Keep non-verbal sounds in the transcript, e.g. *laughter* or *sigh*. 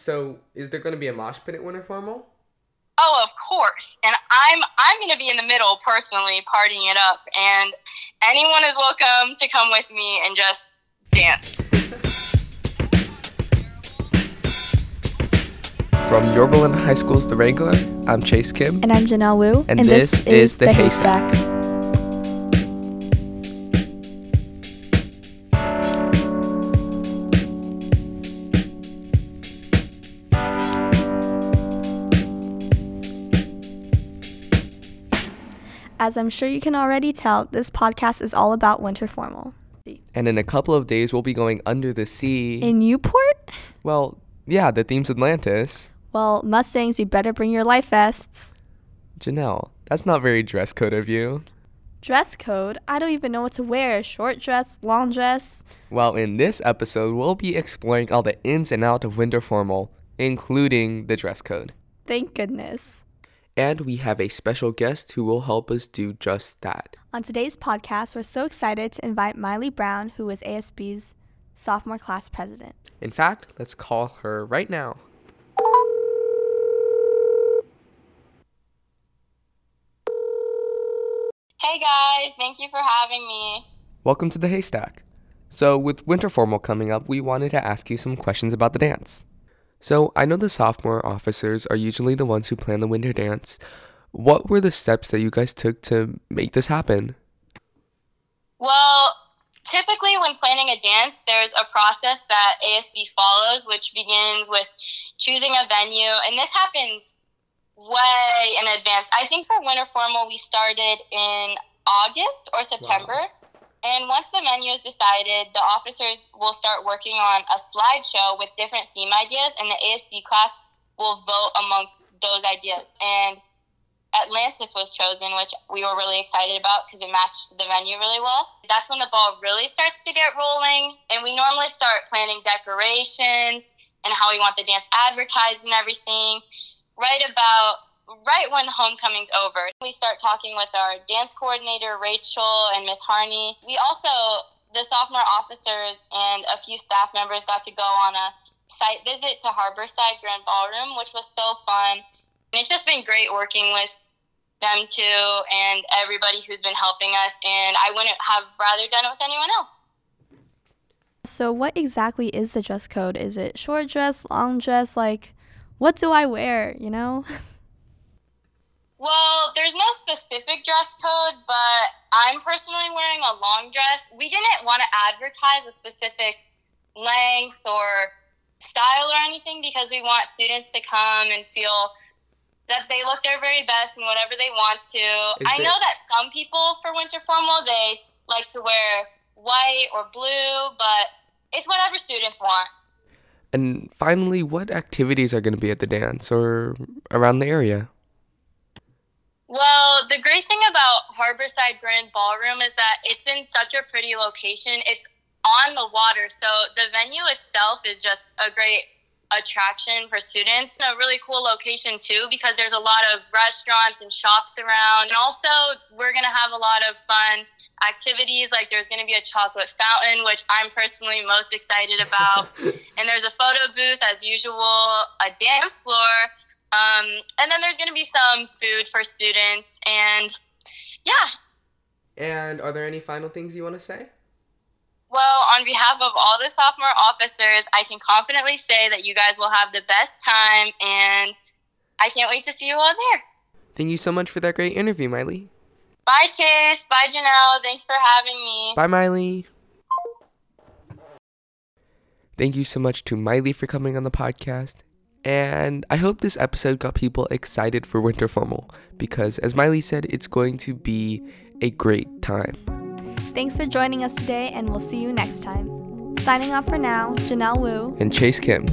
So, is there going to be a mosh pit at Winter Formal? Oh, of course. And I'm I'm going to be in the middle personally partying it up and anyone is welcome to come with me and just dance. From Yorba Linda High School's The Wrangler, I'm Chase Kim. And I'm Jeanelle Wu. And this is The Haystack. As I'm sure you can already tell, this podcast is all about winter formal. And in a couple of days, we'll be going under the sea. In Newport? Well, yeah, the theme's Atlantis. Well, Mustangs, you better bring your life vests. Jeanelle, that's not very dress code of you. Dress code? I don't even know what to wear. Short dress, long dress. Well, in this episode, we'll be exploring all the ins and outs of winter formal, including the dress code. Thank goodness. And we have a special guest who will help us do just that. On today's podcast, we're so excited to invite Mylie Brown, who is ASB's sophomore class president. In fact, let's call her right now. Hey guys, thank you for having me. Welcome to the Haystack. So, with Winter Formal coming up, we wanted to ask you some questions about the dance. So, I know the sophomore officers are usually the ones who plan the winter dance. What were the steps that you guys took to make this happen? Well, typically when planning a dance, there's a process that ASB follows, which begins with choosing a venue, and this happens way in advance. I think for winter formal, we started in August or September. Wow. And once the menu is decided, the officers will start working on a slideshow with different theme ideas, and the ASB class will vote amongst those ideas. And Atlantis was chosen, which we were really excited about because it matched the venue really well. That's when the ball really starts to get rolling, and we normally start planning decorations and how we want the dance advertised and everything. Right about right when homecoming's over, we start talking with our dance coordinator, Rachel, and Miss Harney. We also, the sophomore officers and a few staff members got to go on a site visit to Harborside Grand Ballroom, which was so fun. And it's just been great working with them too and everybody who's been helping us. And I wouldn't have rather done it with anyone else. So, what exactly is the dress code? Is it short dress, long dress? Like, what do I wear, you know? *laughs* Well, there's no specific dress code, but I'm personally wearing a long dress. We didn't want to advertise a specific length or style or anything because we want students to come and feel that they look their very best in whatever they want to. Is I know that some people for winter formal they like to wear white or blue, but it's whatever students want. And finally, what activities are going to be at the dance or around the area? Well, the great thing about Harborside Grand Ballroom is that it's in such a pretty location. It's on the water, so the venue itself is just a great attraction for students and a really cool location too because there's a lot of restaurants and shops around and also we're going to have a lot of fun activities like there's going to be a chocolate fountain which i'm personally most excited about *laughs* and there's a photo booth as usual a dance floor um, and then there's going to be some food for students, and yeah. And are there any final things you want to say? Well, on behalf of all the sophomore officers, I can confidently say that you guys will have the best time, and I can't wait to see you all there. Thank you so much for that great interview, Mylie. Bye, Chase. Bye, Jeanelle. Thanks for having me. Bye, Mylie. Thank you so much to Mylie for coming on the podcast. And I hope this episode got people excited for Winter Formal because, as Mylie said, it's going to be a great time. Thanks for joining us today, and we'll see you next time. Signing off for now, Jeanelle Wu and Chase Kim.